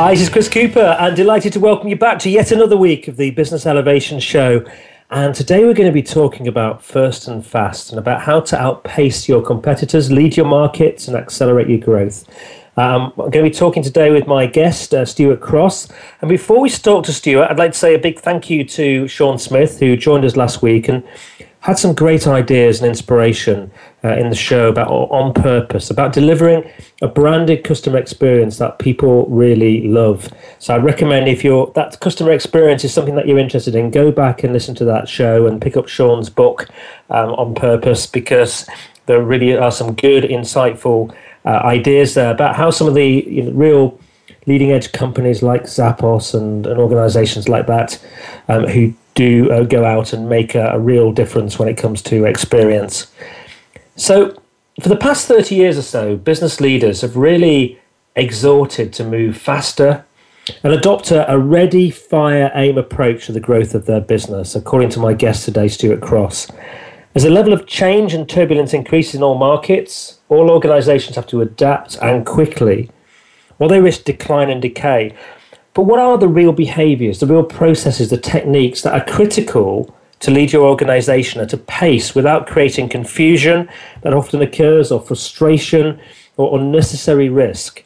Hi, this is Chris Cooper, and delighted to welcome you back to yet another week of the Business Elevation Show. And today we're going to be talking about first and fast and about how to outpace your competitors, lead your markets, and accelerate your growth. Um, I'm going to be talking today with my guest, uh, Stuart Cross. And before we talk to Stuart, I'd like to say a big thank you to Sean Smith, who joined us last week and had some great ideas and inspiration uh, in the show about on purpose, about delivering a branded customer experience that people really love. So I recommend if you're that customer experience is something that you're interested in, go back and listen to that show and pick up Sean's book um, on purpose because there really are some good, insightful uh, ideas there about how some of the you know, real leading edge companies like Zappos and, and organizations like that um, who do uh, go out and make a, a, real difference when it comes to experience. So, for the past 30 years or so, business leaders have really exhorted to move faster and adopt a, a ready, fire, aim approach to the growth of their business, according to my guest today, Stuart Cross. As the level of change and turbulence increases in all markets, all organizations have to adapt and quickly, or they risk decline and decay. But what are the real behaviors, the real processes, the techniques that are critical to lead your organization at a pace without creating confusion that often occurs, or frustration, or unnecessary risk?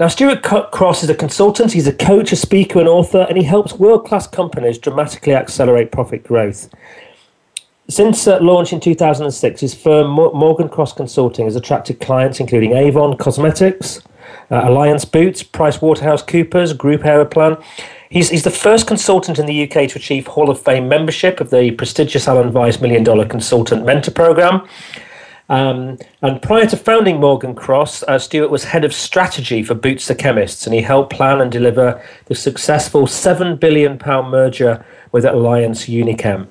Now, Stuart Cross is a consultant, he's a coach, a speaker, an author, and he helps world class companies dramatically accelerate profit growth. Since uh, launch in 2006, his firm Morgan Cross Consulting has attracted clients including Avon Cosmetics, uh, Alliance Boots, Price Waterhouse Coopers, Groupe Aeroplan. He's, he's the first consultant in the UK to achieve Hall of Fame membership of the prestigious Alan Weiss Million Dollar Consultant Mentor Program. Um, and prior to founding Morgan Cross, uh, Stuart was head of strategy for Boots the Chemists, and he helped plan and deliver the successful £7 billion merger with Alliance Unichem.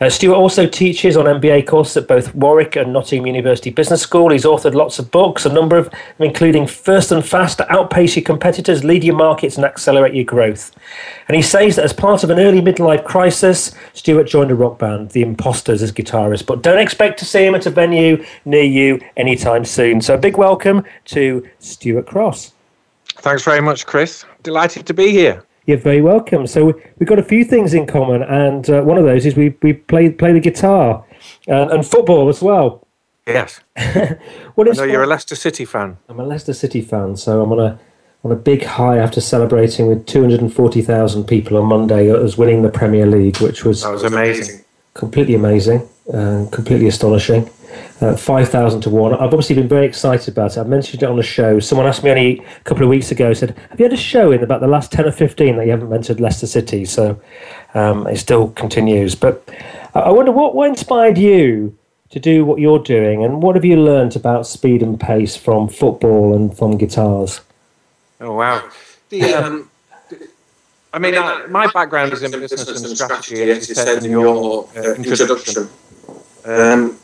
Uh, Stuart also teaches on MBA courses at both Warwick and Nottingham University Business School. He's authored lots of books, a number of them including First and Fast, Outpace Your Competitors, Lead Your Markets and Accelerate Your Growth. And he says that as part of an early midlife crisis, Stuart joined a rock band, The Imposters, as guitarist. But don't expect to see him at a venue near you anytime soon. So a big welcome to Stuart Cross. Thanks very much, Chris. Delighted to be here. You're very welcome. So we've got a few things in common, and uh, one of those is we we play play the guitar and, and football as well. Yes. what is? I know you're a Leicester City fan. I'm a Leicester City fan, so I'm on a on a big high after celebrating with 240,000 people on Monday as winning the Premier League, which was that was amazing, completely amazing, uh, completely astonishing uh, 5,000 to 1. I've obviously been very excited about it. I mentioned it on the show. Someone asked me only a couple of weeks ago, said, Have you had a show in about the last 10 or 15 that you haven't mentioned Leicester City? So um, it still continues. But I wonder what, what inspired you to do what you're doing and what have you learned about speed and pace from football and from guitars? Oh, wow. The, um, I mean, uh, my background is in business and strategy, as you said in your uh, introduction. Um,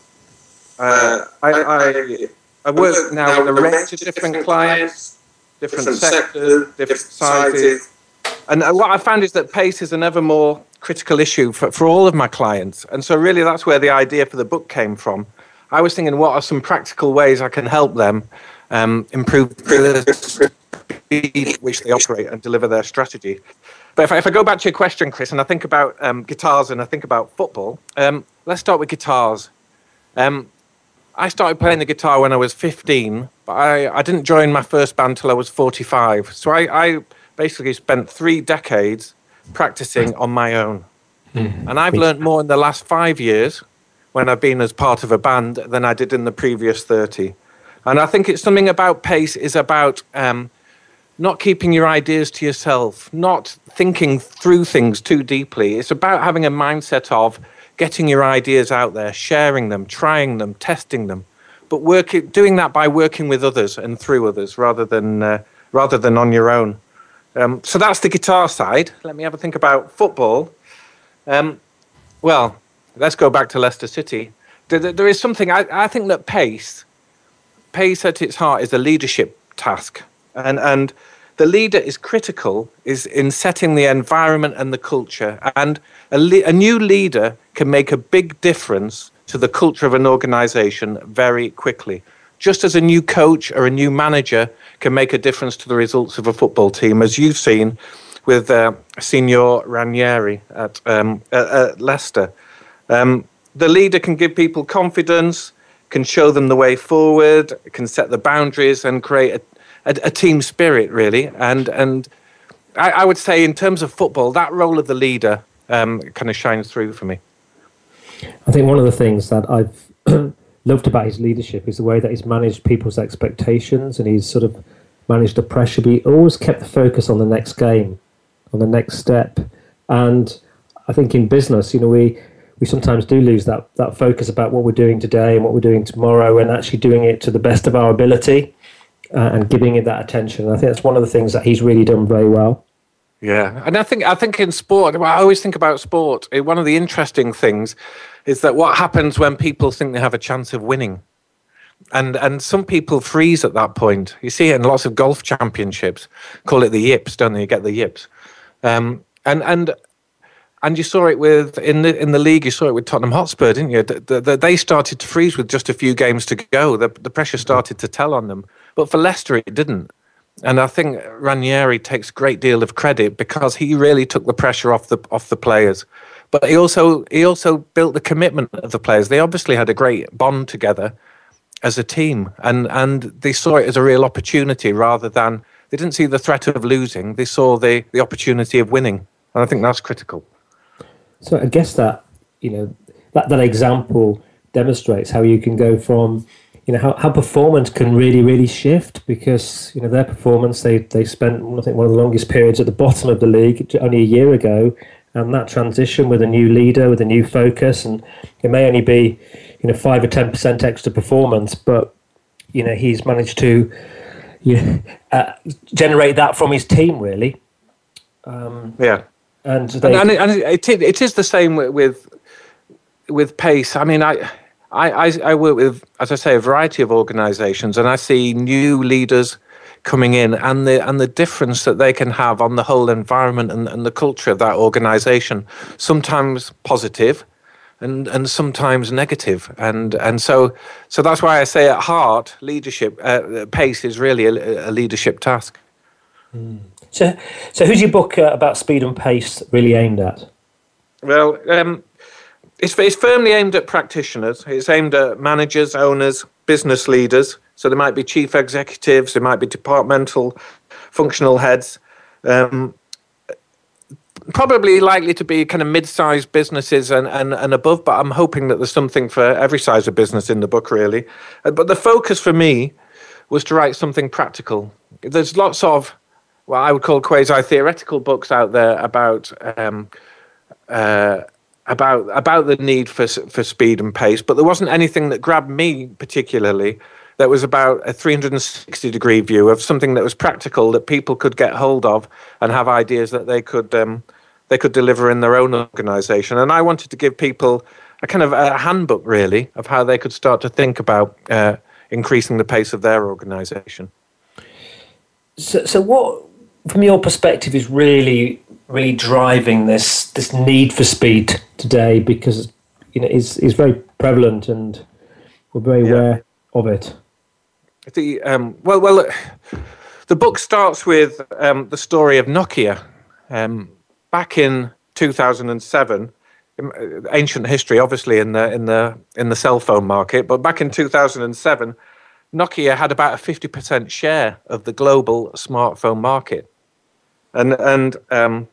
uh, I, I, I work now with a range of different clients, different sectors, different sizes. And uh, what I found is that pace is an ever more critical issue for, for all of my clients. And so, really, that's where the idea for the book came from. I was thinking, what are some practical ways I can help them um, improve the speed at which they operate and deliver their strategy? But if I, if I go back to your question, Chris, and I think about um, guitars and I think about football, um, let's start with guitars. Um, I started playing the guitar when I was 15. but I, I didn't join my first band till I was 45. So I, I basically spent three decades practicing on my own. Mm-hmm. And I've learned more in the last five years when I've been as part of a band than I did in the previous 30. And I think it's something about pace is about um, not keeping your ideas to yourself, not thinking through things too deeply. It's about having a mindset of getting your ideas out there, sharing them, trying them, testing them, but working, doing that by working with others and through others rather than, uh, rather than on your own. Um, so that's the guitar side. Let me have a think about football. Um, well, let's go back to Leicester City. There, there is something, I, I think that pace, pace at its heart is a leadership task. And, and the leader is critical is in setting the environment and the culture. And a, le- a new leader can make a big difference to the culture of an organization very quickly. Just as a new coach or a new manager can make a difference to the results of a football team, as you've seen with uh, Signor Ranieri at, um, at, at Leicester. Um, the leader can give people confidence, can show them the way forward, can set the boundaries, and create a, a, a team spirit, really. And and I, I, would say, in terms of football, that role of the leader um, kind of shines through for me. I think one of the things that I've loved about his leadership is the way that he's managed people's expectations and he's sort of managed the pressure, but he always kept the focus on the next game, on the next step. And I think in business, you know, we we sometimes do lose that that focus about what we're doing today and what we're doing tomorrow, and actually doing it to the best of our ability uh, and giving it that attention. And I think that's one of the things that he's really done very well. Yeah, and I think I think in sport, I always think about sport. One of the interesting things is that what happens when people think they have a chance of winning, and and some people freeze at that point. You see it in lots of golf championships. Call it the yips, don't they? You get the yips, um, and and and you saw it with in the in the league. You saw it with Tottenham Hotspur, didn't you? The, the, they started to freeze with just a few games to go. The, the pressure started to tell on them, but for Leicester, it didn't. And I think Ranieri takes a great deal of credit because he really took the pressure off the off the players. But he also he also built the commitment of the players. They obviously had a great bond together as a team, and and they saw it as a real opportunity rather than they didn't see the threat of losing. They saw the the opportunity of winning, and I think that's critical. So I guess that you know that that example demonstrates how you can go from you know how, how performance can really really shift because you know their performance they they spent I think one of the longest periods at the bottom of the league only a year ago. And that transition with a new leader with a new focus and it may only be you know five or ten percent extra performance but you know he's managed to you know, uh, generate that from his team really. Um, yeah. and, they, and, and, it, it is the same with with pace. I mean I, I i work with as i say a variety of organizations and i see new leaders coming in and the and the difference that they can have on the whole environment and, and the culture of that organization. Sometimes positive and and sometimes negative. And and so so that's why I say at heart leadership uh, pace is really a, a leadership task. Mm. so so who's your book uh, about speed and pace really aimed at? Well um, it's, it's firmly aimed at practitioners it's aimed at managers owners business leaders so there might be chief executives, there might be departmental functional heads. Um, probably likely to be kind of mid-sized businesses and, and, and above, but I'm hoping that there's something for every size of business in the book, really. Uh, but the focus for me was to write something practical. There's lots of what I would call quasi-theoretical books out there about um, uh, about about the need for for speed and pace, but there wasn't anything that grabbed me particularly that was about a 360 degree view of something that was practical that people could get hold of and have ideas that they could um, they could deliver in their own organization. And I wanted to give people a kind of a handbook, really, of how they could start to think about uh, increasing the pace of their organization. So, so what, from your perspective, is really really driving this this need for speed today? Because you know is is very prevalent and we're very yeah. aware of it. The um, well, well, the book starts with um, the story of Nokia. Um, back in 2007, uh, ancient history, obviously in the in the in the cell phone market, but back in 2007, Nokia had about a 50% share of the global smartphone market. And, and um,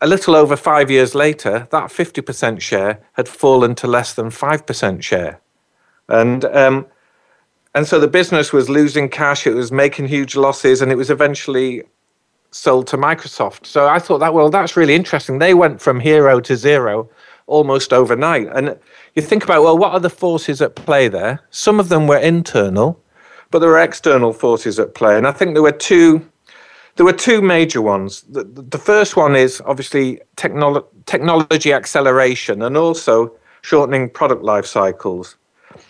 a little over five years later, that 50% share had fallen to less than 5% share. And, um, and so the business was losing cash, it was making huge losses, and it was eventually sold to Microsoft. So I thought that, well, that's really interesting. They went from hero to zero almost overnight. And you think about, well, what are the forces at play there? Some of them were internal, but there were external forces at play. And I think there were two. There were two major ones. The, the first one is obviously technolo- technology acceleration and also shortening product life cycles.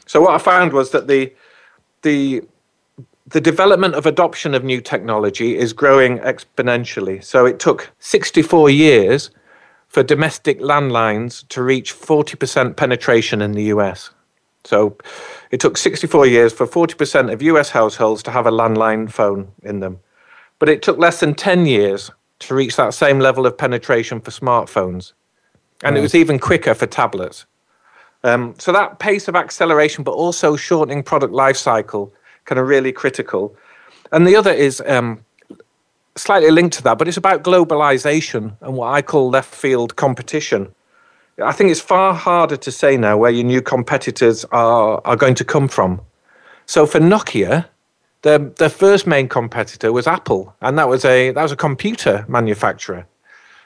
So what I found was that the the the development of adoption of new technology is growing exponentially. So it took 64 years for domestic landlines to reach 40% penetration in the US. So it took 64 years for 40% of US households to have a landline phone in them. But it took less than 10 years to reach that same level of penetration for smartphones. And right. it was even quicker for tablets. Um, so that pace of acceleration, but also shortening product life cycle, kind of really critical. And the other is um, slightly linked to that, but it's about globalization and what I call left field competition. I think it's far harder to say now where your new competitors are, are going to come from. So for Nokia, their, their first main competitor was Apple, and that was a that was a computer manufacturer.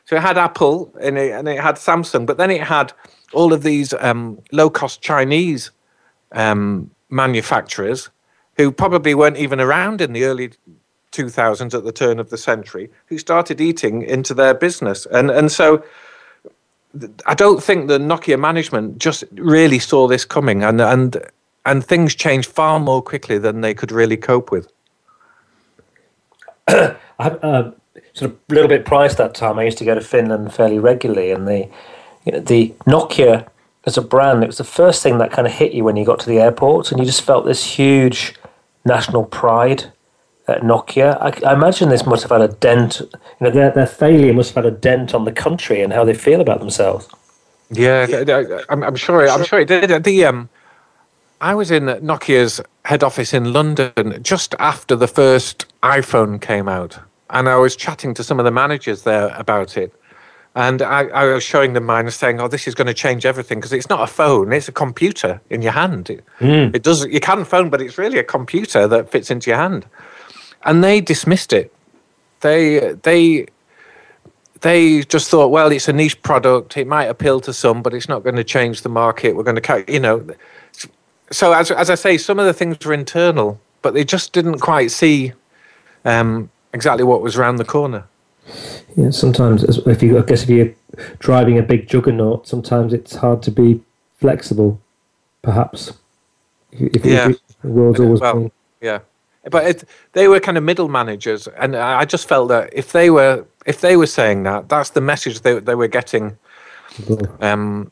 So it had Apple and it, and it had Samsung, but then it had all of these um, low cost Chinese um, manufacturers who probably weren't even around in the early 2000s at the turn of the century who started eating into their business. And, and so I don't think the Nokia management just really saw this coming and, and, and things changed far more quickly than they could really cope with. I uh, sort of a little bit prior to that time, I used to go to Finland fairly regularly, and the you know, the Nokia as a brand, it was the first thing that kind of hit you when you got to the airport, and you just felt this huge national pride at Nokia. I, I, imagine this must have had a dent. You know, their their failure must have had a dent on the country and how they feel about themselves. Yeah, I'm, I'm sure. I'm sure it did. The um, I was in Nokia's head office in London just after the first iPhone came out, and I was chatting to some of the managers there about it. And I, I was showing them mine and saying, "Oh, this is going to change everything because it's not a phone; it's a computer in your hand. It, mm. it does. You can phone, but it's really a computer that fits into your hand." and they dismissed it. They they they just thought, well, it's a niche product. It might appeal to some, but it's not going to change the market. We're going to, carry you know. So as as I say, some of the things were internal, but they just didn't quite see um, exactly what was around the corner. Yeah, sometimes if you, I guess, if you're driving a big juggernaut, sometimes it's hard to be flexible. Perhaps. If, yeah. If the world's always well, yeah but it, they were kind of middle managers, and I just felt that if they were if they were saying that, that's the message they they were getting um,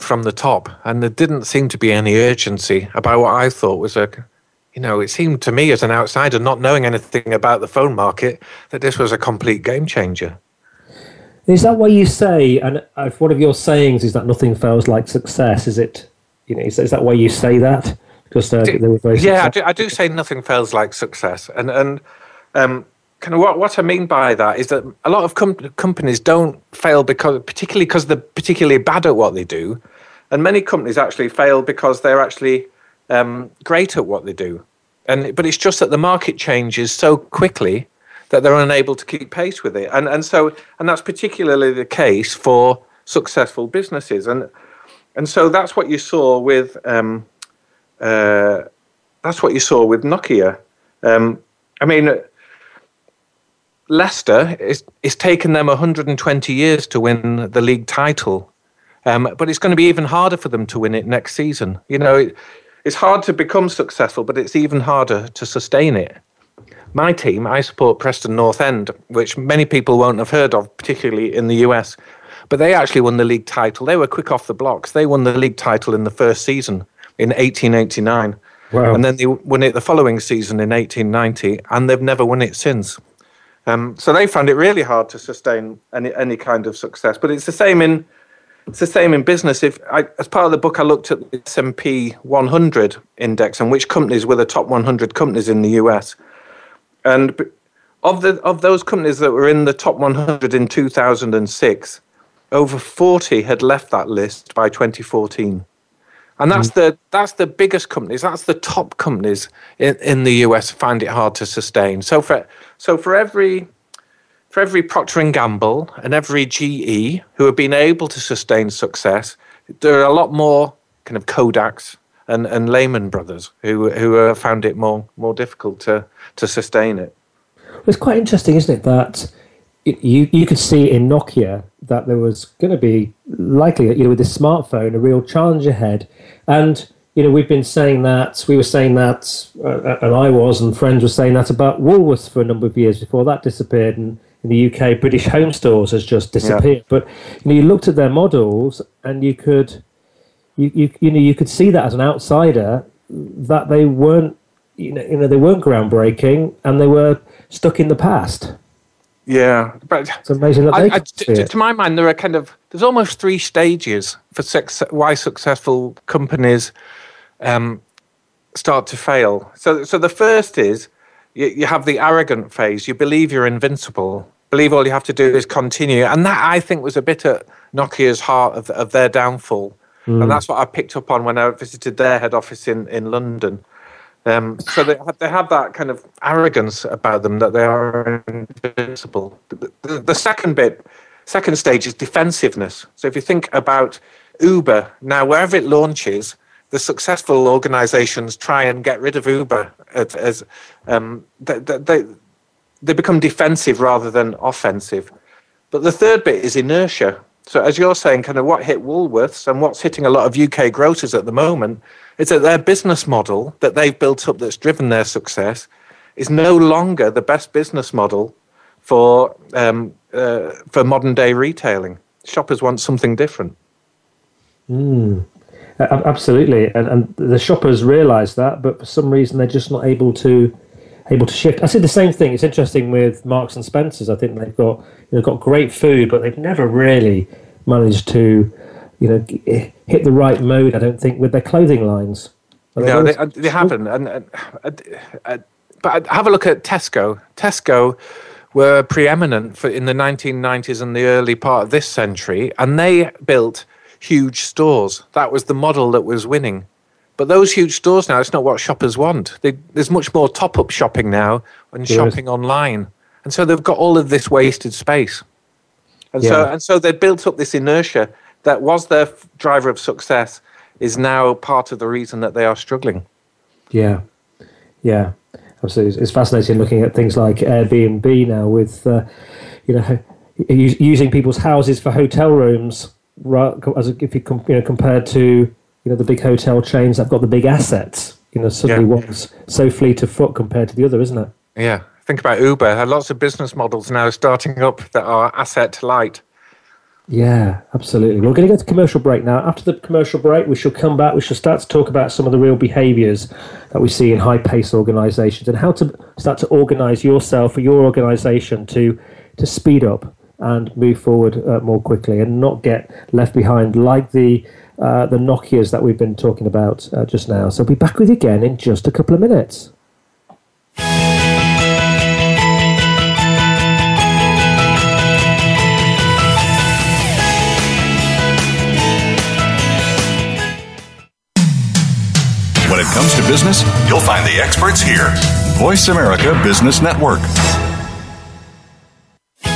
from the top, and there didn't seem to be any urgency about what I thought was a, you know, it seemed to me as an outsider, not knowing anything about the phone market, that this was a complete game changer. Is that what you say? And if one of your sayings is that nothing feels like success, is it? You know, is, is that why you say that? because uh, they were very yeah I do, I do, say nothing feels like success and and um, kind of what, what I mean by that is that a lot of com- companies don't fail because particularly because they're particularly bad at what they do and many companies actually fail because they're actually um, great at what they do. And but it's just that the market changes so quickly that they're unable to keep pace with it. And and so and that's particularly the case for successful businesses. And and so that's what you saw with um, uh, that's what you saw with Nokia. Um, I mean, Leicester is it's taken them 120 years to win the league title, um, but it's going to be even harder for them to win it next season. You know, it, it's hard to become successful, but it's even harder to sustain it. My team, I support Preston North End, which many people won't have heard of, particularly in the US. But they actually won the league title. They were quick off the blocks. They won the league title in the first season in 1889. Wow. And then they won it the following season in 1890, and they've never won it since. Um, so they found it really hard to sustain any any kind of success. But it's the same in it's the same in business. If I, as part of the book, I looked at the S&P 100 index and which companies were the top 100 companies in the US, and of the of those companies that were in the top 100 in 2006, over 40 had left that list by 2014. And that's mm. the that's the biggest companies. That's the top companies in, in the US find it hard to sustain. So for so for every for every Procter Gamble and every GE who have been able to sustain success, there are a lot more kind of Kodaks and, and Lehman Brothers who who found it more more difficult to to sustain it. It's quite interesting, isn't it, that you you could see in Nokia that there was going to be likely, you know, with this smartphone, a real challenge ahead. And you know, we've been saying that we were saying that, uh, and I was, and friends were saying that about Woolworths for a number of years before that disappeared. And in the UK, British Home Stores has just disappeared. Yeah. But you know, you looked at their models, and you could, you, you you know, you could see that as an outsider that they weren't, you know, you know, they weren't groundbreaking, and they were stuck in the past. Yeah, but it's amazing that I, I, to, to, my mind, there are kind of there's almost three stages for sex, why successful companies um, start to fail. So, so the first is you, you have the arrogant phase. You believe you're invincible. Believe all you have to do is continue, and that I think was a bit at Nokia's heart of, of their downfall. Mm. And that's what I picked up on when I visited their head office in, in London. Um, so they have, they have that kind of arrogance about them that they are invincible. The, the, the, second bit, second stage is defensiveness. So if you think about Uber, now wherever it launches, the successful organizations try and get rid of Uber as, as um, they, they, they become defensive rather than offensive. But the third bit is inertia. So as you're saying, kind of what hit Woolworths and what's hitting a lot of UK grocers at the moment is that their business model that they've built up that's driven their success is no longer the best business model for um, uh, for modern day retailing. Shoppers want something different. Mm, absolutely, and, and the shoppers realise that, but for some reason they're just not able to able to shift. I see the same thing. It's interesting with Marks and Spencers. I think they've got they've got great food, but they've never really managed to you know, hit the right mode. I don't think with their clothing lines. no, they, uh, they haven't. And, and uh, uh, but have a look at Tesco. Tesco were preeminent for in the 1990s and the early part of this century, and they built huge stores. That was the model that was winning. But those huge stores now, it's not what shoppers want. They, there's much more top up shopping now and shopping online. And so they've got all of this wasted space. And yeah. so and so they built up this inertia that was their driver of success is now part of the reason that they are struggling. Yeah, yeah, absolutely. It's fascinating looking at things like Airbnb now with, uh, you know, using people's houses for hotel rooms, as if you, you know compared to you know the big hotel chains that've got the big assets. You know, suddenly yeah. one's so fleet of foot compared to the other, isn't it? Yeah. Think about Uber. There are lots of business models now starting up that are asset light. Yeah, absolutely. We're going to go to commercial break now. After the commercial break, we shall come back. We shall start to talk about some of the real behaviours that we see in high pace organisations and how to start to organise yourself or your organisation to to speed up and move forward uh, more quickly and not get left behind like the uh, the Nokia's that we've been talking about uh, just now. So I'll be back with you again in just a couple of minutes. When it comes to business, you'll find the experts here. Voice America Business Network.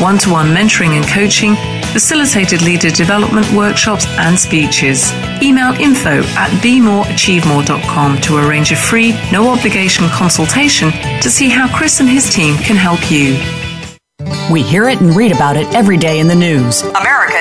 One to one mentoring and coaching facilitated leader development workshops and speeches. Email info at bemoreachievemore.com to arrange a free, no obligation consultation to see how Chris and his team can help you. We hear it and read about it every day in the news. America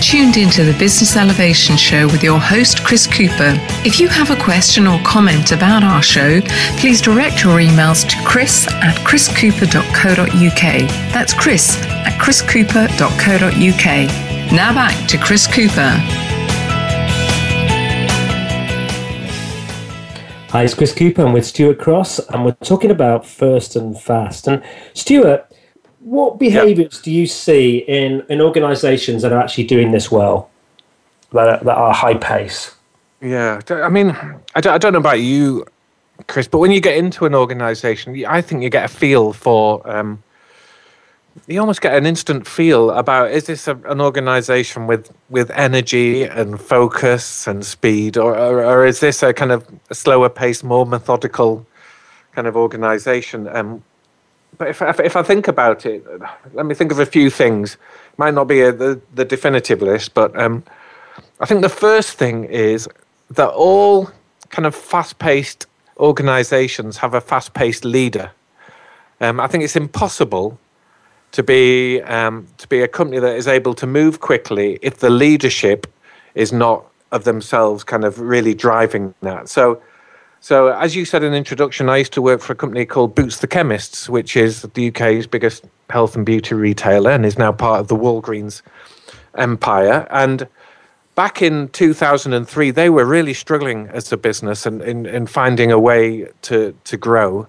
Tuned into the Business Elevation Show with your host, Chris Cooper. If you have a question or comment about our show, please direct your emails to chris at chriscooper.co.uk. That's chris at chriscooper.co.uk. Now back to Chris Cooper. Hi, it's Chris Cooper. I'm with Stuart Cross, and we're talking about First and Fast. And Stuart, what behaviours yep. do you see in, in organisations that are actually doing this well, that are, that are high pace? Yeah, I mean, I don't, I don't know about you, Chris, but when you get into an organisation, I think you get a feel for. Um, you almost get an instant feel about is this a, an organisation with with energy and focus and speed, or, or, or is this a kind of a slower pace, more methodical kind of organisation? Um, but if, if, if I think about it, let me think of a few things. Might not be a, the the definitive list, but um, I think the first thing is that all kind of fast-paced organisations have a fast-paced leader. Um, I think it's impossible to be um, to be a company that is able to move quickly if the leadership is not of themselves kind of really driving that. So so, as you said in introduction, I used to work for a company called Boots the Chemists, which is the UK's biggest health and beauty retailer and is now part of the Walgreens empire. And back in 2003, they were really struggling as a business and in, in finding a way to, to grow.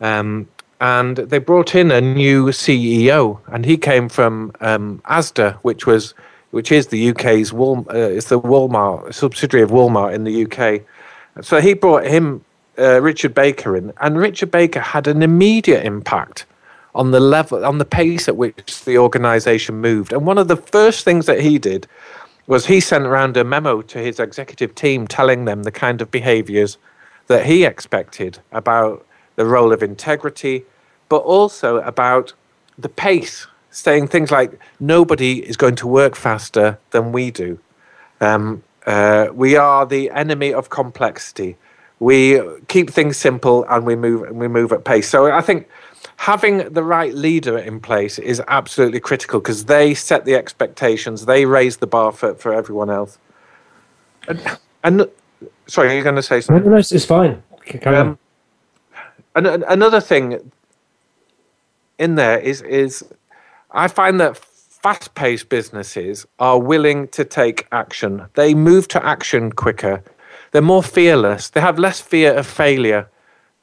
Um, and they brought in a new CEO, and he came from um, ASDA, which was which is the UK's Wal, uh, it's the Walmart subsidiary of Walmart in the UK so he brought him, uh, Richard Baker, in, and Richard Baker had an immediate impact on the level, on the pace at which the organisation moved. And one of the first things that he did was he sent around a memo to his executive team telling them the kind of behaviours that he expected about the role of integrity, but also about the pace, saying things like, nobody is going to work faster than we do. Um, uh, we are the enemy of complexity. We keep things simple and we move and we move at pace. So I think having the right leader in place is absolutely critical because they set the expectations, they raise the bar for, for everyone else. And, and sorry, are you going to say something? No, no, it's fine. Um, and, another thing in there is is I find that fast paced businesses are willing to take action. They move to action quicker. They're more fearless. They have less fear of failure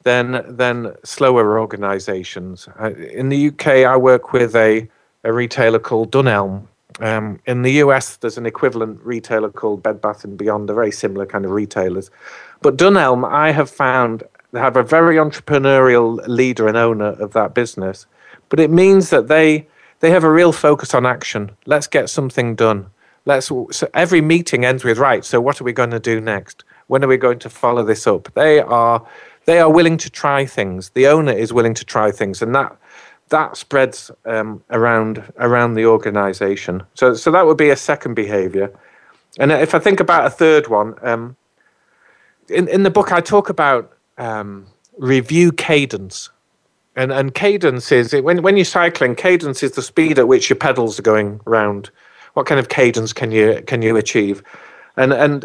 than, than slower organizations. In the UK, I work with a, a retailer called Dunelm. Um, in the US, there's an equivalent retailer called Bed Bath and Beyond. They're very similar kind of retailers. But Dunelm, I have found, they have a very entrepreneurial leader and owner of that business. But it means that they they have a real focus on action. Let's get something done. Let's. So every meeting ends with right. So what are we going to do next? When are we going to follow this up? They are. They are willing to try things. The owner is willing to try things, and that that spreads um, around around the organisation. So so that would be a second behaviour. And if I think about a third one, um, in in the book I talk about um, review cadence. And and cadence is when when you're cycling, cadence is the speed at which your pedals are going round. What kind of cadence can you can you achieve? And and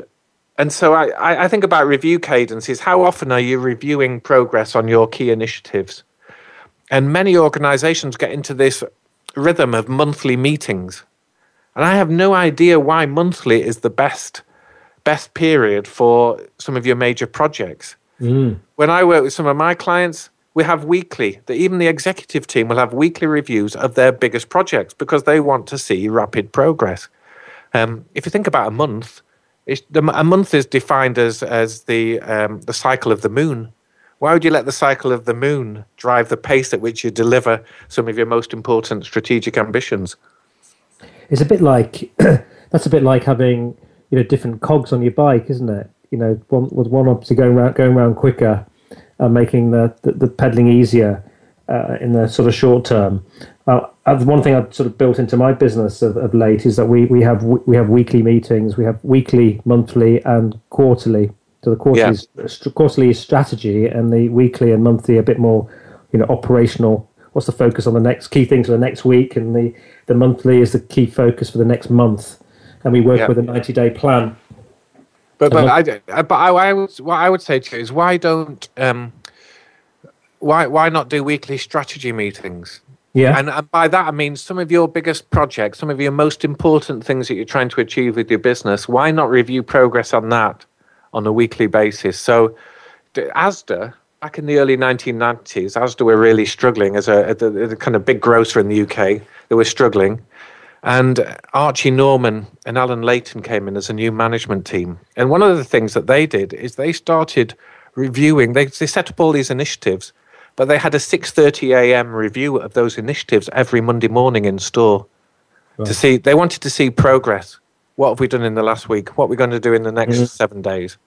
and so I, I think about review cadences. How often are you reviewing progress on your key initiatives? And many organizations get into this rhythm of monthly meetings. And I have no idea why monthly is the best best period for some of your major projects. Mm. When I work with some of my clients, we have weekly, the, even the executive team will have weekly reviews of their biggest projects because they want to see rapid progress. Um, if you think about a month, a month is defined as, as the, um, the cycle of the moon. Why would you let the cycle of the moon drive the pace at which you deliver some of your most important strategic ambitions? It's a bit like that's a bit like having you know different cogs on your bike, isn't it? You know, one with one obviously going around going around quicker, making the, the, the pedaling easier uh, in the sort of short term. Uh, one thing I've sort of built into my business of, of late is that we, we have we have weekly meetings. We have weekly, monthly, and quarterly. So the quarterly yeah. is, quarterly is strategy, and the weekly and monthly a bit more, you know, operational. What's the focus on the next key things for the next week, and the the monthly is the key focus for the next month and we work yeah. with a 90 day plan. But but I, but I, I would what I would say to you is why don't um, why why not do weekly strategy meetings? Yeah, and, and by that I mean some of your biggest projects, some of your most important things that you're trying to achieve with your business. Why not review progress on that on a weekly basis? So, ASDA back in the early 1990s, ASDA were really struggling as a, a, a kind of big grocer in the UK. They were struggling, and Archie Norman and Allan Leighton came in as a new management team. And one of the things that they did is they started reviewing, they, they set up all these initiatives, but they had a 6.30 a.m. review of those initiatives every Monday morning in store right. to see, they wanted to see progress. What have we done in the last week? What are we going to do in the next mm-hmm. seven days?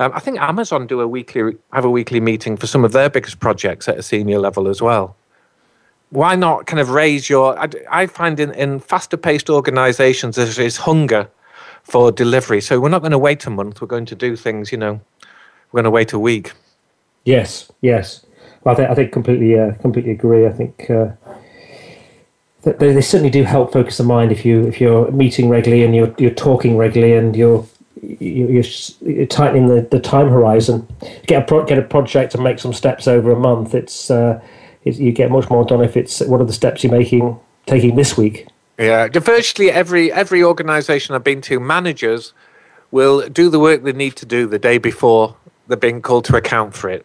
Um, I think Amazon do a weekly have a weekly meeting for some of their biggest projects at a senior level as well why not kind of raise your i, I find in, in faster paced organizations there is hunger for delivery so we're not going to wait a month we're going to do things you know we're going to wait a week yes yes well, I think I think completely uh, completely agree. I think uh, they, they, certainly do help focus the mind if you if you're meeting regularly and you're you're talking regularly and you're you're, you're tightening the, the time horizon. Get a pro, get a project and make some steps over a month. It's uh, you get much more done if it's what are the steps you're making taking this week. Yeah, virtually every every organisation I've been to, managers will do the work they need to do the day before they're being called to account for it.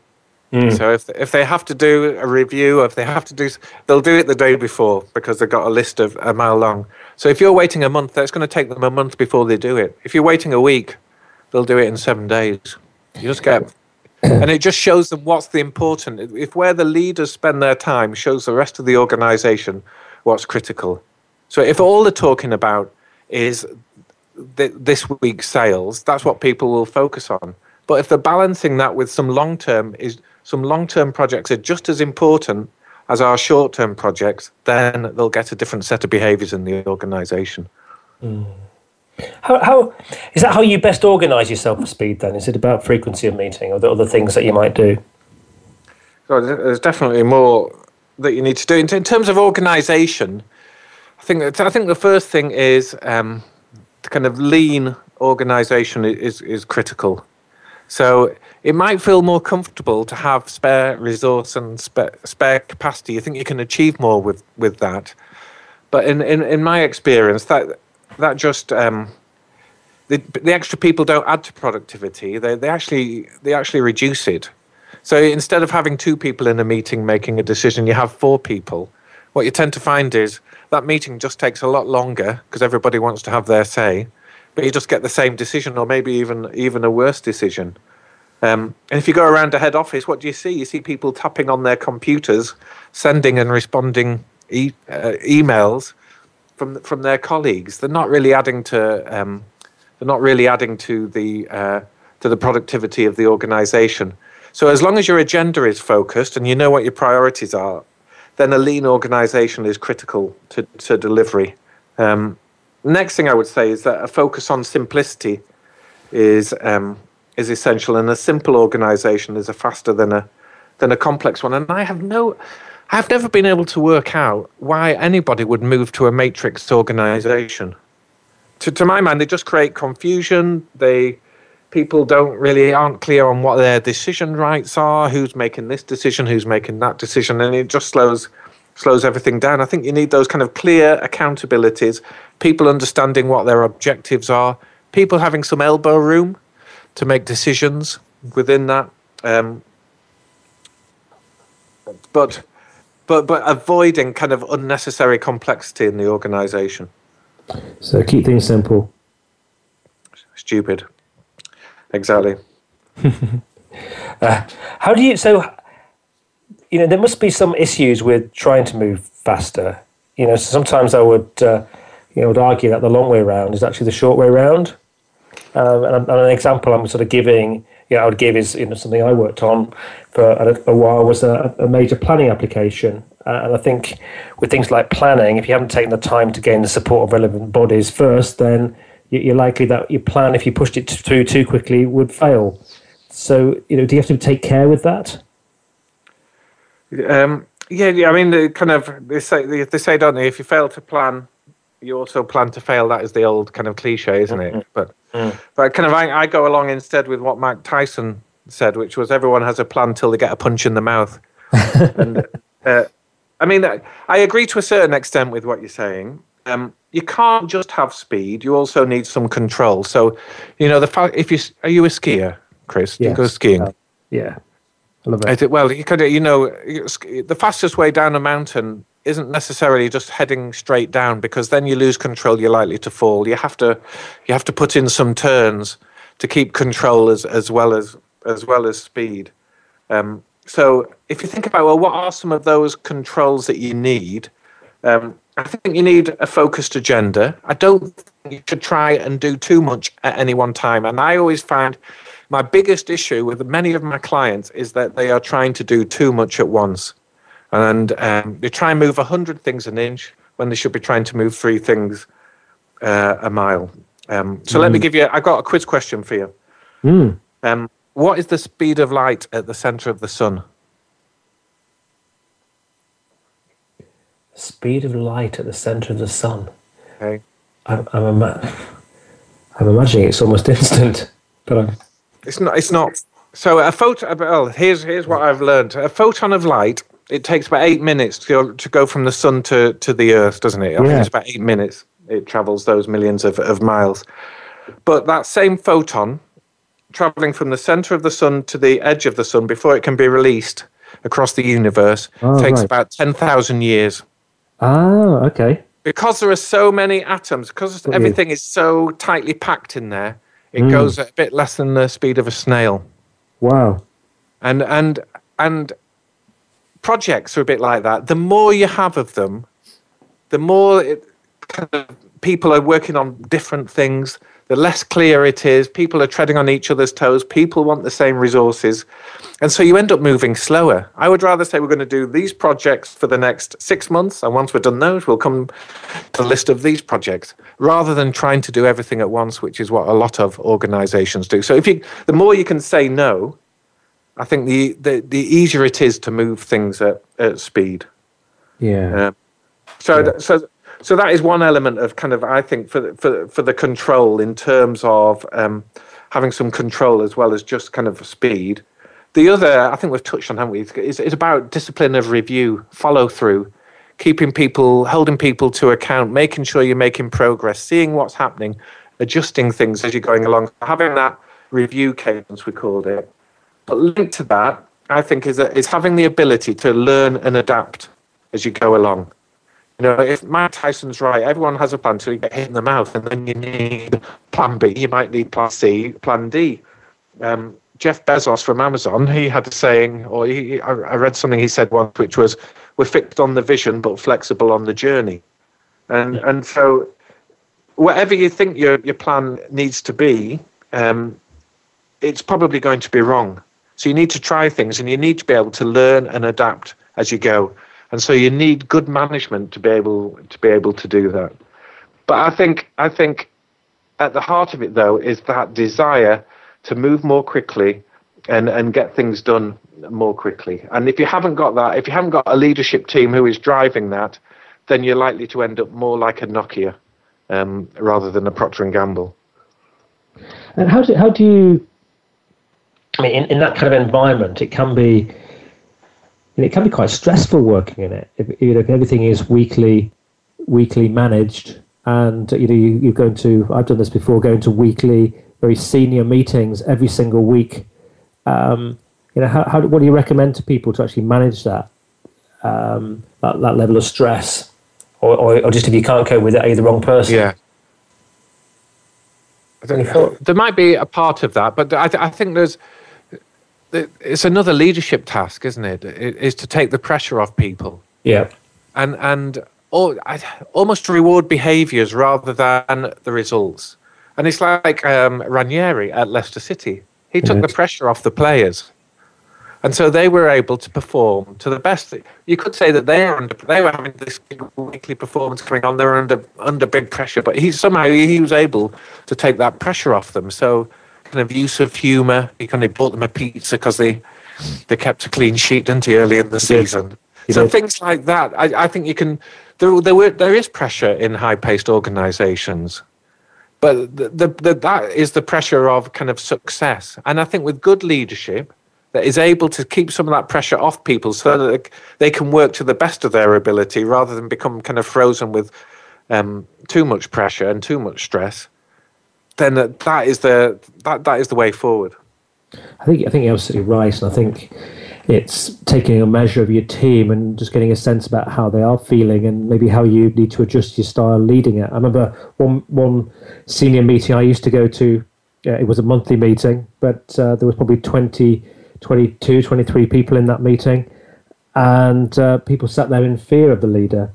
Mm. So if if they have to do a review, or if they have to do, they'll do it the day before because they've got a list of a mile long. So if you're waiting a month, that's going to take them a month before they do it. If you're waiting a week, they'll do it in seven days. You just get and it just shows them what's the important. If where the leaders spend their time shows the rest of the organization what's critical. So if all they're talking about is th- this week's sales, that's what people will focus on. But if they're balancing that with some long term, is some long term projects are just as important as our short term projects, then they'll get a different set of behaviors in the organization. Mm. How, how is that how you best organise yourself for speed? Then is it about frequency of meeting, or the other things that you might do? So there's definitely more that you need to do in, terms of organisation. I think I think the first thing is um, kind of lean organisation is is critical. So it might feel more comfortable to have spare resource and spare, spare capacity. You think you can achieve more with, with that. But in, in, in my experience, that that just um, the, the extra people don't add to productivity. They, they actually they actually reduce it. So instead of having two people in a meeting making a decision, you have four people. What you tend to find is that meeting just takes a lot longer because everybody wants to have their say, but you just get the same decision or maybe even even a worse decision. Um, and if you go around a head office, what do you see? You see people tapping on their computers, sending and responding e- uh, emails from from their colleagues. They're not really adding to um, they're not really adding to the uh, to the productivity of the organisation. So as long as your agenda is focused and you know what your priorities are, then a lean organisation is critical to, to delivery. Um, next thing I would say is that a focus on simplicity is um, is essential, and a simple organisation is a faster than a than a complex one. And I have no I've never been able to work out why anybody would move to a matrix organization. To, to my mind, they just create confusion. They people don't really aren't clear on what their decision rights are, who's making this decision, who's making that decision, and it just slows slows everything down. I think you need those kind of clear accountabilities, people understanding what their objectives are, people having some elbow room to make decisions within that. Um, but but but avoiding kind of unnecessary complexity in the organisation. So keep things simple. Stupid. Exactly. uh, how do you so? You know, there must be some issues with trying to move faster. You know, sometimes I would, uh, you know, would argue that the long way round is actually the short way round. Um, and, and, an example I'm sort of giving, I would give is you know something I worked on for a, a while was a, a, major planning application. Uh, and I think with things like planning, if you haven't taken the time to gain the support of relevant bodies first, then you're likely that your plan, if you pushed it through too quickly, would fail. So, you know, do you have to take care with that? Um, yeah, yeah. I mean, the kind of they say they say, don't they? If you fail to plan, you also plan to fail. That is the old kind of cliche, isn't it? Mm-hmm. But mm. but kind of I, I go along instead with what Mike Tyson said, which was everyone has a plan till they get a punch in the mouth. and uh, I mean, I agree to a certain extent with what you're saying. Um, you can't just have speed; you also need some control. So, you know, the fact if you are you a skier, Chris? Yes. you go skiing? Uh, yeah, I love it. Well, you could, you know, the fastest way down a mountain isn't necessarily just heading straight down because then you lose control. You're likely to fall. You have to, you have to put in some turns to keep control as as well as as well as speed. Um, so if you think about well, what are some of those controls that you need? Um, I think you need a focused agenda. I don't think you should try and do too much at any one time. And I always find my biggest issue with many of my clients is that they are trying to do too much at once. And um, they try and move 100 things an inch when they should be trying to move three things uh, a mile. Um, so mm. let me mm. give you, I've got a quiz question for you. Mm. Um, what is the speed of light at the center of the sun? Speed of light at the center of the sun. Okay. I'm, I'm, ima- I'm imagining it's almost instant, but I'm. It's not. It's not. So a photon. Well, here's here's what I've learned. A photon of light. It takes about eight minutes to go, to go from the sun to, to the Earth, doesn't it? I yeah. think it's about eight minutes. It travels those millions of, of miles. But that same photon traveling from the center of the sun to the edge of the sun before it can be released across the universe oh, takes right. about 10,000 years. Oh, okay. Because there are so many atoms, because everything is so tightly packed in there, it mm. goes a bit less than the speed of a snail. Wow. And and and projects are a bit like that. The more you have of them, the more it, kind of people are working on different things the less clear it is. People are treading on each other's toes. People want the same resources. And so you end up moving slower. I would rather say we're going to do these projects for the next six months. And once we're done those, we'll come to the list of these projects rather than trying to do everything at once, which is what a lot of organizations do. So if you, the more you can say no, I think the, the, the easier it is to move things at, at speed. Yeah. Um, so, yeah. so so that is one element of kind of I think for the, for for the control in terms of um, having some control as well as just kind of speed. The other I think we've touched on, haven't we? Is, is about discipline of review, follow through, keeping people, holding people to account, making sure you're making progress, seeing what's happening, adjusting things as you're going along, having that review cadence we called it. But linked to that, I think is is having the ability to learn and adapt as you go along. You know, if Mike Tyson's right, everyone has a plan until you get hit in the mouth, and then you need plan B. You might need plan C, plan D. Um, Jeff Bezos from Amazon, he had a saying, or he, I read something he said once, which was, "We're fixed on the vision, but flexible on the journey." And and so, whatever you think your your plan needs to be, um, it's probably going to be wrong. So you need to try things, and you need to be able to learn and adapt as you go and so you need good management to be able to be able to do that. But I think I think at the heart of it though is that desire to move more quickly and and get things done more quickly. And if you haven't got that, if you haven't got a leadership team who is driving that, then you're likely to end up more like a Nokia um, rather than a Procter and Gamble. And how do how do you? I mean, in, in that kind of environment, it can be. it can be quite stressful working in it. If, you know, if everything is weekly, weekly managed, and you know you, you're going to. I've done this before, going to weekly, very senior meetings every single week. Um, you know, how, how what do you recommend to people to actually manage that um, that, that level of stress, or, or, or just if you can't cope with it, are you the wrong person? Yeah. There might be a part of that, but I, th- I think there's it's another leadership task, isn't it? it? Is to take the pressure off people. Yeah. And and or, almost reward behaviours rather than the results. And it's like um, Ranieri at Leicester City. He took the pressure off the players. And so they were able to perform to the best. You could say that they were under, they were having this weekly performance coming on. They were under under big pressure, but he somehow he was able to take that pressure off them. So kind of use of humour. He kind of bought them a pizza because they they kept a clean sheet, didn't he, early in the season? So things like that. I, I think you can. There there were there is pressure in high paced organisations. But the, the, the, that is the pressure of kind of success. And I think with good leadership, that is able to keep some of that pressure off people so that they can work to the best of their ability rather than become kind of frozen with um, too much pressure and too much stress, then that is the that, that is the way forward. I think I think you're absolutely right, and I think it's taking a measure of your team and just getting a sense about how they are feeling and maybe how you need to adjust your style leading it. I remember one one senior meeting I used to go to. Uh, it was a monthly meeting, but uh, there was probably twenty 22, 23 people in that meeting, and uh, people sat there in fear of the leader.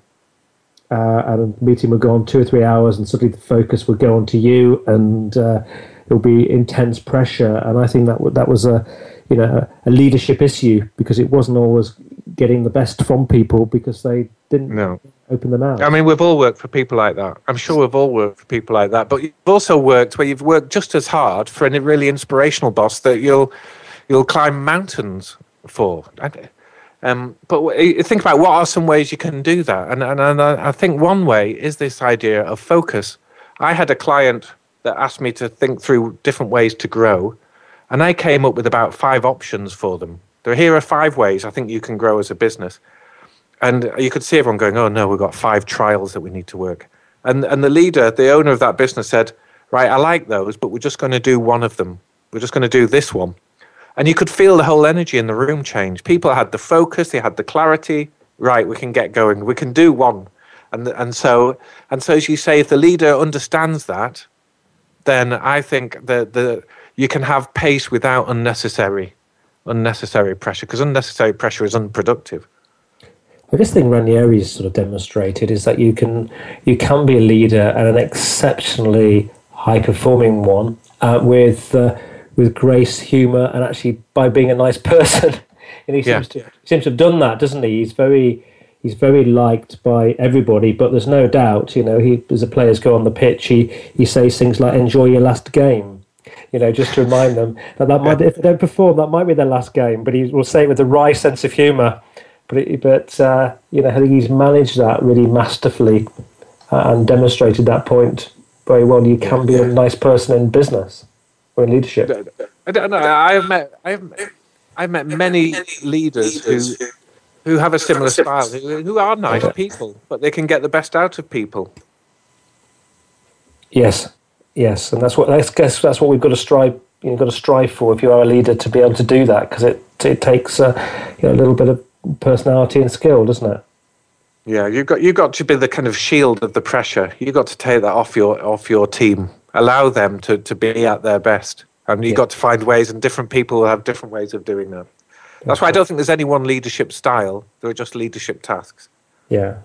Uh, and the meeting would go on two or three hours, and suddenly the focus would go on to you, and uh, it would be intense pressure. And I think that w- that was a, you know, a leadership issue because it wasn't always getting the best from people because they didn't no. open them out. I mean, we've all worked for people like that. I'm sure we've all worked for people like that. But you've also worked where you've worked just as hard for a really inspirational boss that you'll you'll climb mountains for. Um, but think about what are some ways you can do that, and, and, and I think one way is this idea of focus. I had a client that asked me to think through different ways to grow, and I came up with about five options for them. There here are five ways I think you can grow as a business, and you could see everyone going, "Oh no, we've got five trials that we need to work." And and the leader, the owner of that business, said, "Right, I like those, but we're just going to do one of them. We're just going to do this one." And you could feel the whole energy in the room change. People had the focus, they had the clarity. Right, we can get going. We can do one. And, and so and so as you say, if the leader understands that, then I think that the you can have pace without unnecessary unnecessary pressure because unnecessary pressure is unproductive. I guess the thing Ranieri's sort of demonstrated is that you can you can be a leader and an exceptionally high performing one uh, with uh, with grace, humour, and actually by being a nice person. and he seems yeah. to seems to have done that, doesn't he? He's very he's very liked by everybody. But there's no doubt, you know, he as the players go on the pitch, he he says things like "Enjoy your last game." You know, just to remind them that that might, if they don't perform, that might be their last game. But he will say it with a wry sense of humour. But it, but uh, you know, I think he's managed that really masterfully uh, and demonstrated that point very well. You can be a nice person in business or in leadership? I don't know. I've met I've I've met many leaders who who have a similar style, who, who are nice people, but they can get the best out of people. Yes, yes, and that's what I guess that's what we've got to strive. You've got to strive for if you are a leader to be able to do that because it it takes uh, you know, a little bit of personality and skill, doesn't it? Yeah, you've got you've got to be the kind of shield of the pressure. You've got to take that off your off your team allow them to, to be at their best. And you've yeah. got to find ways, and different people have different ways of doing that. That's why I don't think there's any one leadership style. There are just leadership tasks. Yeah.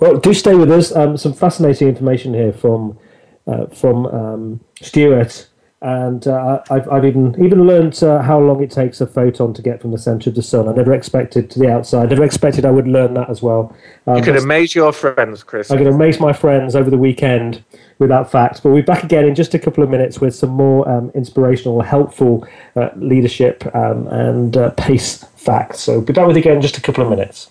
Well, do stay with us. Um, some fascinating information here from uh, from um, Stuart and uh, I've, I've even even learned uh, how long it takes a photon to get from the center of the sun. I never expected to the outside. Never expected I would learn that as well. Um, you can amaze your friends, Chris. I can amaze my friends over the weekend with that fact. But we'll be back again in just a couple of minutes with some more um, inspirational, helpful uh, leadership um, and uh, pace facts. So be back with you again in just a couple of minutes.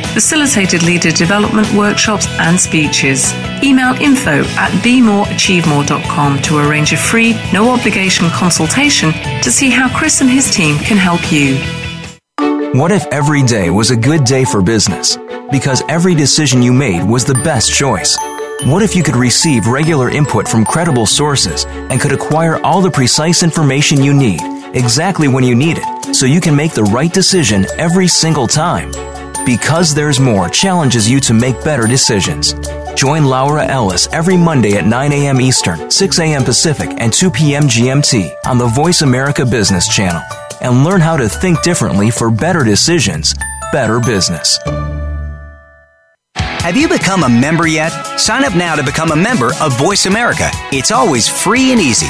facilitated leader development workshops and speeches. Email info at bemoreachievemore.com to arrange a free, no obligation consultation to see how Chris and his team can help you. What if every day was a good day for business? Because every decision you made was the best choice. What if you could receive regular input from credible sources and could acquire all the precise information you need exactly when you need it so you can make the right decision every single time? Because There's More challenges you to make better decisions. Join Laura Ellis every Monday at 9 a.m. Eastern, 6 a.m. Pacific, and 2 p.m. GMT on the Voice America Business Channel and learn how to think differently for better decisions, better business. Have you become a member yet? Sign up now to become a member of Voice America. It's always free and easy.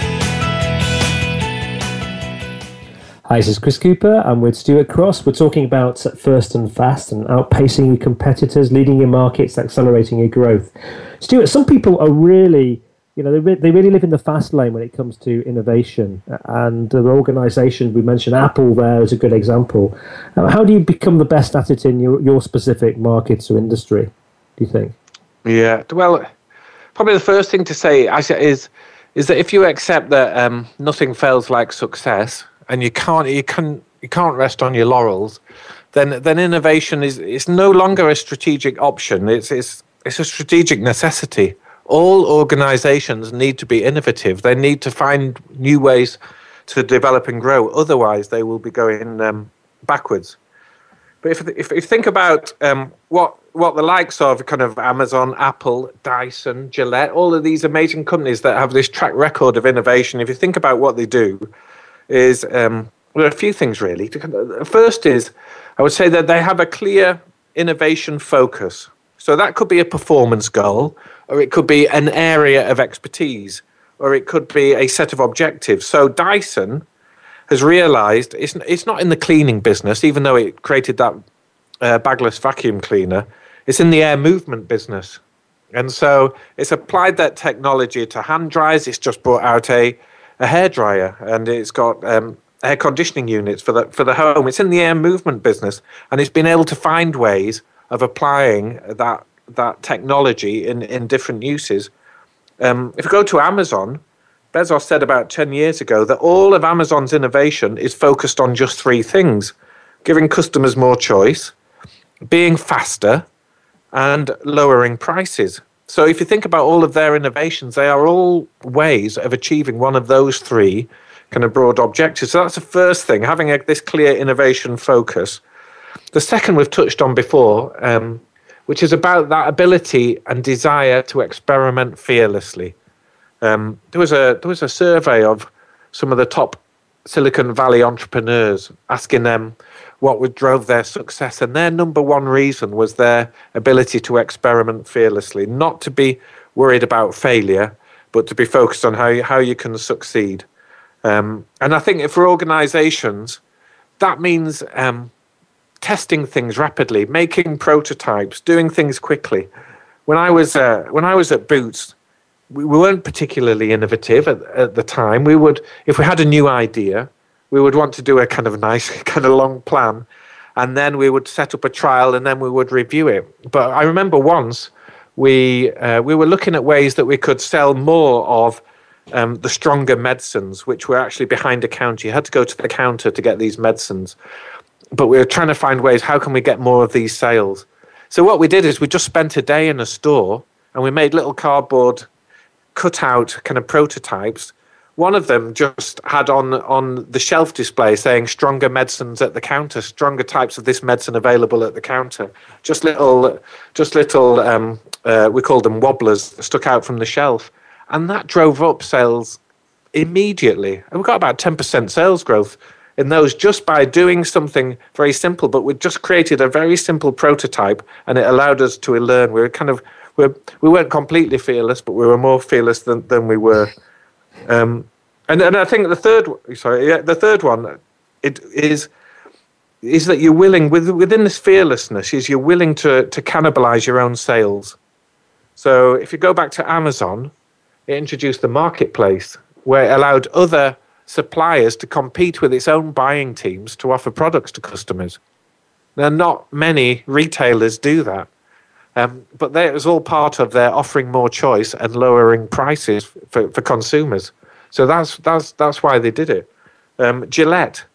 Hi, this is Chris Cooper. I'm with Stuart Cross. We're talking about first and fast and outpacing your competitors, leading your markets, accelerating your growth. Stuart, some people are really, you know, they, re- they really live in the fast lane when it comes to innovation. And the organizations, we mentioned Apple there as a good example. Uh, how do you become the best at it in your, your specific markets or industry, do you think? Yeah, well, probably the first thing to say is, is that if you accept that um, nothing fails like success, and you can't you can you can't rest on your laurels, then then innovation is is no longer a strategic option. It's it's it's a strategic necessity. All organizations need to be innovative. They need to find new ways to develop and grow. Otherwise, they will be going um, backwards. But if, if, if you think about um, what what the likes of kind of Amazon, Apple, Dyson, Gillette, all of these amazing companies that have this track record of innovation, if you think about what they do, is um, well, a few things really. First is, I would say that they have a clear innovation focus. So that could be a performance goal, or it could be an area of expertise, or it could be a set of objectives. So Dyson has realized it's, it's not in the cleaning business, even though it created that uh, bagless vacuum cleaner, it's in the air movement business. And so it's applied that technology to hand dryers. It's just brought out a a hairdryer and it's got um, air conditioning units for the for the home. It's in the air movement business, and it's been able to find ways of applying that that technology in in different uses. Um, if you go to Amazon, Bezos said about ten years ago that all of Amazon's innovation is focused on just three things: giving customers more choice, being faster, and lowering prices. So if you think about all of their innovations, they are all ways of achieving one of those three kind of broad objectives. So that's the first thing, having a, this clear innovation focus. The second we've touched on before, um, which is about that ability and desire to experiment fearlessly. Um, there was a there was a survey of some of the top Silicon Valley entrepreneurs asking them what would drove their success. And their number one reason was their ability to experiment fearlessly, not to be worried about failure, but to be focused on how you, how you can succeed. Um, and I think for organizations, that means um, testing things rapidly, making prototypes, doing things quickly. When I was uh, when I was at Boots, we weren't particularly innovative at, at the time. We would, if we had a new idea, we would want to do a kind of nice, kind of long plan, and then we would set up a trial, and then we would review it. But I remember once we uh, we were looking at ways that we could sell more of um, the stronger medicines, which were actually behind a counter. You had to go to the counter to get these medicines, but we were trying to find ways. How can we get more of these sales? So what we did is we just spent a day in a store and we made little cardboard cutout kind of prototypes. One of them just had on on the shelf display saying "stronger medicines at the counter," stronger types of this medicine available at the counter. Just little, just little. Um, uh, we called them wobblers stuck out from the shelf, and that drove up sales immediately. And we got about ten percent sales growth in those just by doing something very simple. But we just created a very simple prototype, and it allowed us to learn. We were kind of we we weren't completely fearless, but we were more fearless than than we were. Um, and and I think the third sorry yeah, the third one it is is that you're willing with, within this fearlessness is you're willing to to cannibalize your own sales. So if you go back to Amazon, it introduced the marketplace where it allowed other suppliers to compete with its own buying teams to offer products to customers. Now, not many retailers do that, um, but it was all part of their offering more choice and lowering prices for, for consumers. So that's that's that's why they did it. Um, Gillette,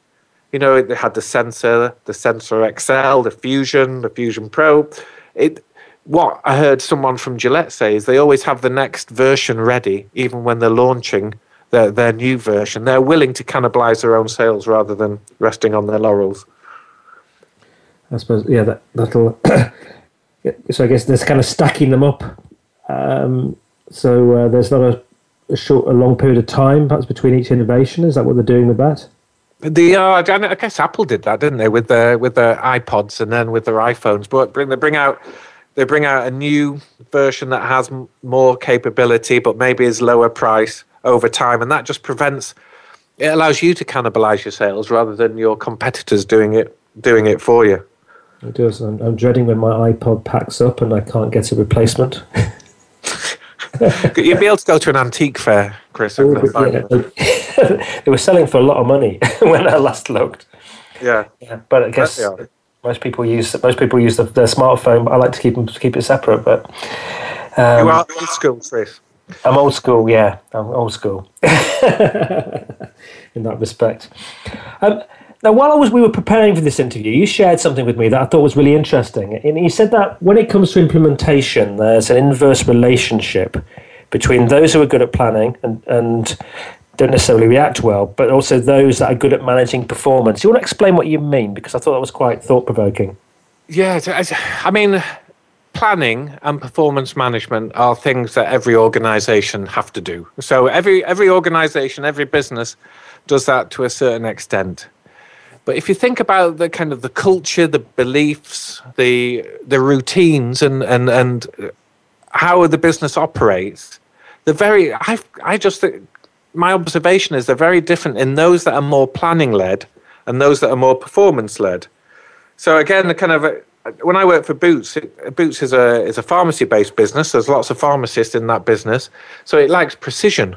you know, they had the sensor, the Sensor Excel, the Fusion, the Fusion Pro. It what I heard someone from Gillette say is they always have the next version ready, even when they're launching their, their new version. They're willing to cannibalize their own sales rather than resting on their laurels. I suppose, yeah, that, that'll. so I guess there's kind of stacking them up. Um, so uh, there's not a, a, short, a long period of time perhaps between each innovation. Is that what they're doing with that? The uh, I guess Apple did that, didn't they, with the with the iPods and then with their iPhones? But bring they bring out they bring out a new version that has more capability, but maybe is lower price over time, and that just prevents. It allows you to cannibalize your sales rather than your competitors doing it doing it for you. It does. I'm, I'm dreading when my iPod packs up and I can't get a replacement. You'd be able to go to an antique fair, Chris. Oh, yeah. they were selling for a lot of money when I last looked. Yeah. yeah but I guess most people use most people use the, their smartphone. But I like to keep them keep it separate. But um, you are old school, Chris. I'm old school. Yeah, I'm old school in that respect. Um, now, while I was we were preparing for this interview, you shared something with me that I thought was really interesting. And you said that when it comes to implementation, there's an inverse relationship between those who are good at planning and, and don't necessarily react well, but also those that are good at managing performance. You want to explain what you mean? Because I thought that was quite thought provoking. Yeah, I mean, planning and performance management are things that every organization have to do. So every every organization, every business does that to a certain extent. But if you think about the kind of the culture, the beliefs, the the routines, and and and how the business operates, the very I I just think my observation is they're very different in those that are more planning led and those that are more performance led. So again, the kind of when I work for Boots, it, Boots is a is a pharmacy based business. There's lots of pharmacists in that business, so it likes precision.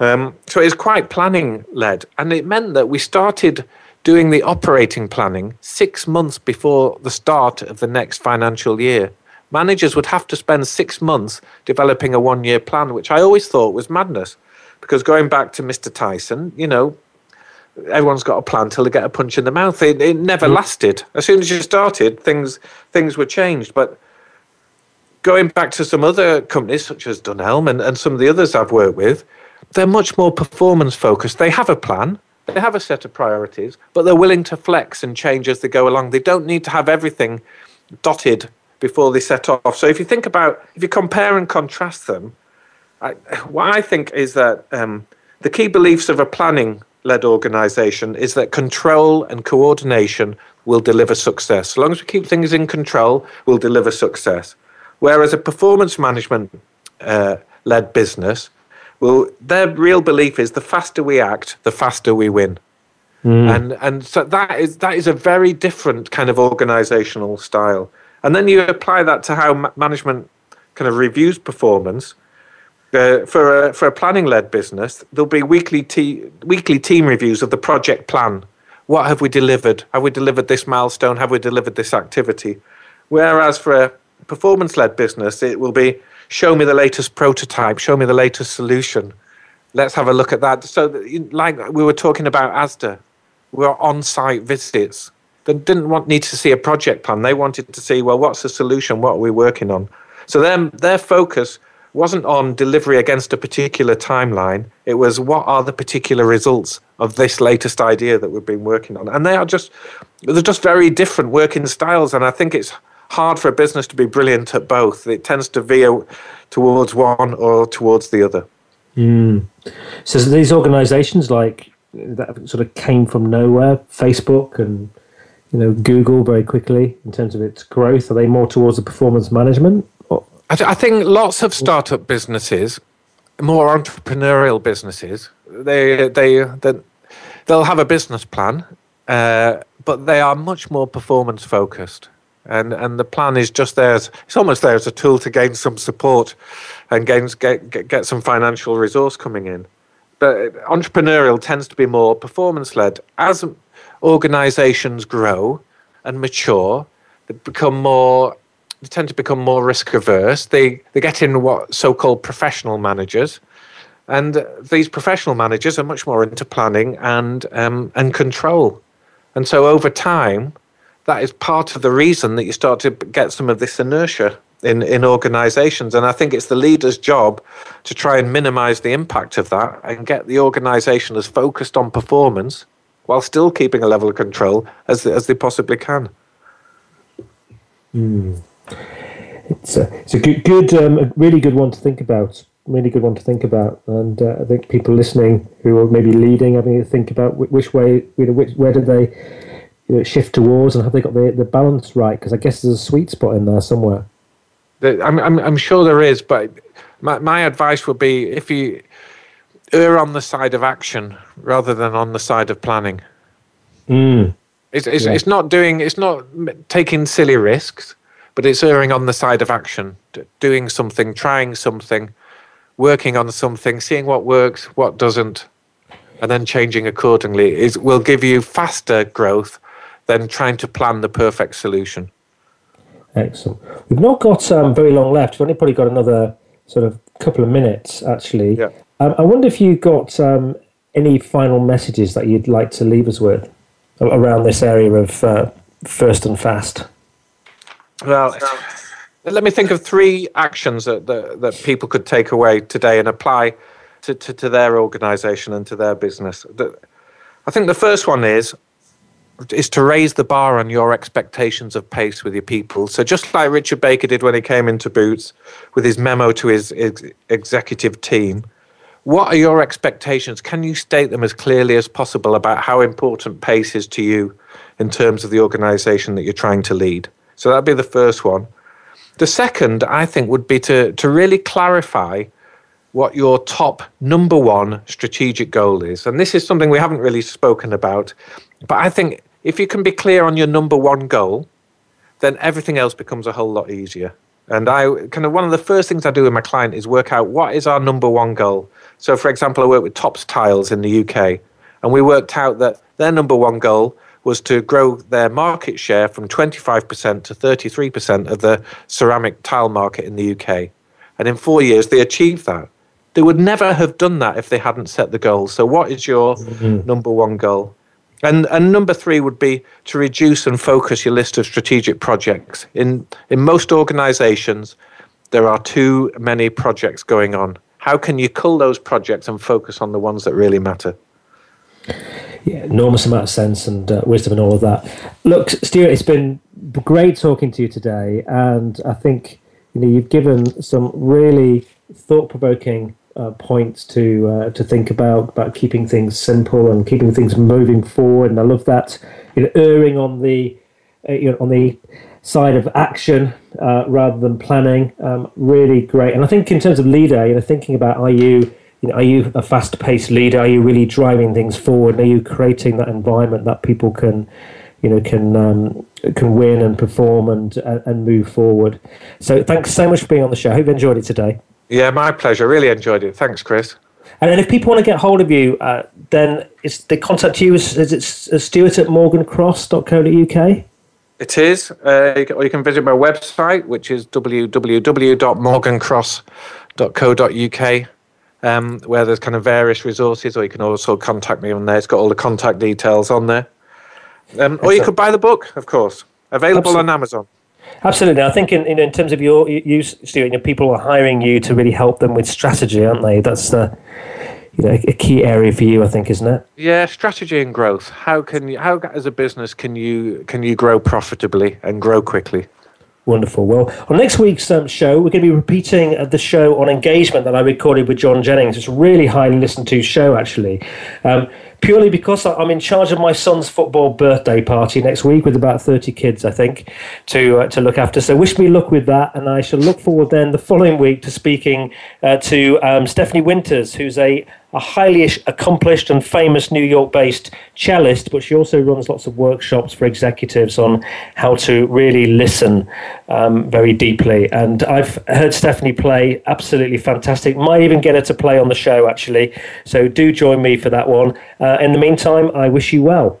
Um, so it's quite planning led, and it meant that we started doing the operating planning six months before the start of the next financial year. Managers would have to spend six months developing a one year plan, which I always thought was madness. Because going back to Mr. Tyson, you know, everyone's got a plan till they get a punch in the mouth. It, it never mm. lasted. As soon as you started, things things were changed. But going back to some other companies such as Dunelm and, and some of the others I've worked with, they're much more performance focused. They have a plan, they have a set of priorities, but they're willing to flex and change as they go along. They don't need to have everything dotted before they set off. So if you think about, if you compare and contrast them, I, what I think is that um, the key beliefs of a planning led organization is that control and coordination will deliver success. As long as we keep things in control, we'll deliver success. Whereas a performance management uh, led business well, their real belief is the faster we act, the faster we win. Mm. And and so that is that is a very different kind of organizational style. And then you apply that to how ma- management kind of reviews performance. Uh, for a, for a planning-led business, there'll be weekly te- weekly team reviews of the project plan. What have we delivered? Have we delivered this milestone? Have we delivered this activity? Whereas for a performance-led business, it will be show me the latest prototype, show me the latest solution. Let's have a look at that. So, like we were talking about ASDA, we were on-site visits. They didn't want need to see a project plan. They wanted to see, well, what's the solution? What are we working on? So then their focus wasn't on delivery against a particular timeline. It was what are the particular results of this latest idea that we've been working on. And they are just they're just very different working styles. And I think it's hard for a business to be brilliant at both. It tends to veer towards one or towards the other. Mm. So these organisations like that sort of came from nowhere, Facebook and you know Google very quickly in terms of its growth. Are they more towards the performance management? I, th- I think lots of startup businesses, more entrepreneurial businesses, they they, they they'll have a business plan, uh, but they are much more performance focused and and the plan is just there as it's almost there as a tool to gain some support and gain get get, get some financial resource coming in. But entrepreneurial tends to be more performance led as organizations grow and mature they become more they tend to become more risk averse they they get in what so-called professional managers. And these professional managers are much more into planning and um, and control. And so over time that is part of the reason that you start to get some of this inertia in, in organizations. And I think it's the leader's job to try and minimize the impact of that and get the organization as focused on performance while still keeping a level of control as, as they possibly can. Mm. It's a, it's a good, good um, a really good one to think about. Really good one to think about, and uh, I think people listening who are maybe leading, having to think about which way, you know, which, where do they you know, shift towards, and have they got the, the balance right? Because I guess there's a sweet spot in there somewhere. I'm, I'm, I'm sure there is, but my, my advice would be if you err on the side of action rather than on the side of planning. Mm. It's, it's, yeah. it's not doing, it's not taking silly risks, but it's erring on the side of action, doing something, trying something, working on something, seeing what works, what doesn't, and then changing accordingly. Is will give you faster growth than trying to plan the perfect solution. Excellent. We've not got um, very long left. We've only probably got another sort of couple of minutes, actually. Yeah. Um, I wonder if you've got um, any final messages that you'd like to leave us with around this area of uh, first and fast. Well, let me think of three actions that, that, that people could take away today and apply to, to, to their organization and to their business. I think the first one is is to raise the bar on your expectations of pace with your people. So just like Richard Baker did when he came into Boots with his memo to his ex- executive team, what are your expectations? Can you state them as clearly as possible about how important pace is to you in terms of the organization that you're trying to lead? So that'd be the first one. The second, I think, would be to, to really clarify what your top number one strategic goal is. And this is something we haven't really spoken about, but I think if you can be clear on your number one goal, then everything else becomes a whole lot easier. And I kind of one of the first things I do with my client is work out what is our number one goal. So, for example, I work with Topps Tiles in the UK, and we worked out that their number one goal was to grow their market share from 25% to 33% of the ceramic tile market in the UK. And in four years, they achieved that. They would never have done that if they hadn't set the goal. So, what is your mm-hmm. number one goal? And, and number three would be to reduce and focus your list of strategic projects. In, in most organizations, there are too many projects going on. How can you cull those projects and focus on the ones that really matter? Yeah, enormous amount of sense and uh, wisdom and all of that. Look, Stuart, it's been great talking to you today, and I think you know you've given some really thought-provoking uh, points to uh, to think about about keeping things simple and keeping things moving forward. And I love that you know erring on the uh, you know on the side of action uh, rather than planning. Um, really great. And I think in terms of leader, you know, thinking about are you you know, are you a fast-paced leader? Are you really driving things forward? Are you creating that environment that people can, you know, can um, can win and perform and and move forward? So, thanks so much for being on the show. I hope you enjoyed it today. Yeah, my pleasure. Really enjoyed it. Thanks, Chris. And then if people want to get hold of you, uh, then it's, they contact you. Is, is it Stuart at morgancross.co.uk? It is. Uh, or you can visit my website, which is www.morgancross.co.uk, um, where there's kind of various resources, or you can also contact me on there. It's got all the contact details on there. Um, or you could buy the book, of course. Available Absolutely. on Amazon. Absolutely. I think in, in, in terms of your use, Stuart, you know, people are hiring you to really help them with strategy, aren't they? That's the you know, a key area for you, I think, isn't it? Yeah, strategy and growth. How can you, how as a business can you can you grow profitably and grow quickly? Wonderful. Well, on next week's um, show, we're going to be repeating uh, the show on engagement that I recorded with John Jennings. It's a really highly listened to show, actually. Um, purely because I'm in charge of my son's football birthday party next week with about 30 kids, I think, to uh, to look after. So wish me luck with that, and I shall look forward then the following week to speaking uh, to um, Stephanie Winters, who's a a highly accomplished and famous New York based cellist, but she also runs lots of workshops for executives on how to really listen um, very deeply. And I've heard Stephanie play absolutely fantastic. Might even get her to play on the show, actually. So do join me for that one. Uh, in the meantime, I wish you well.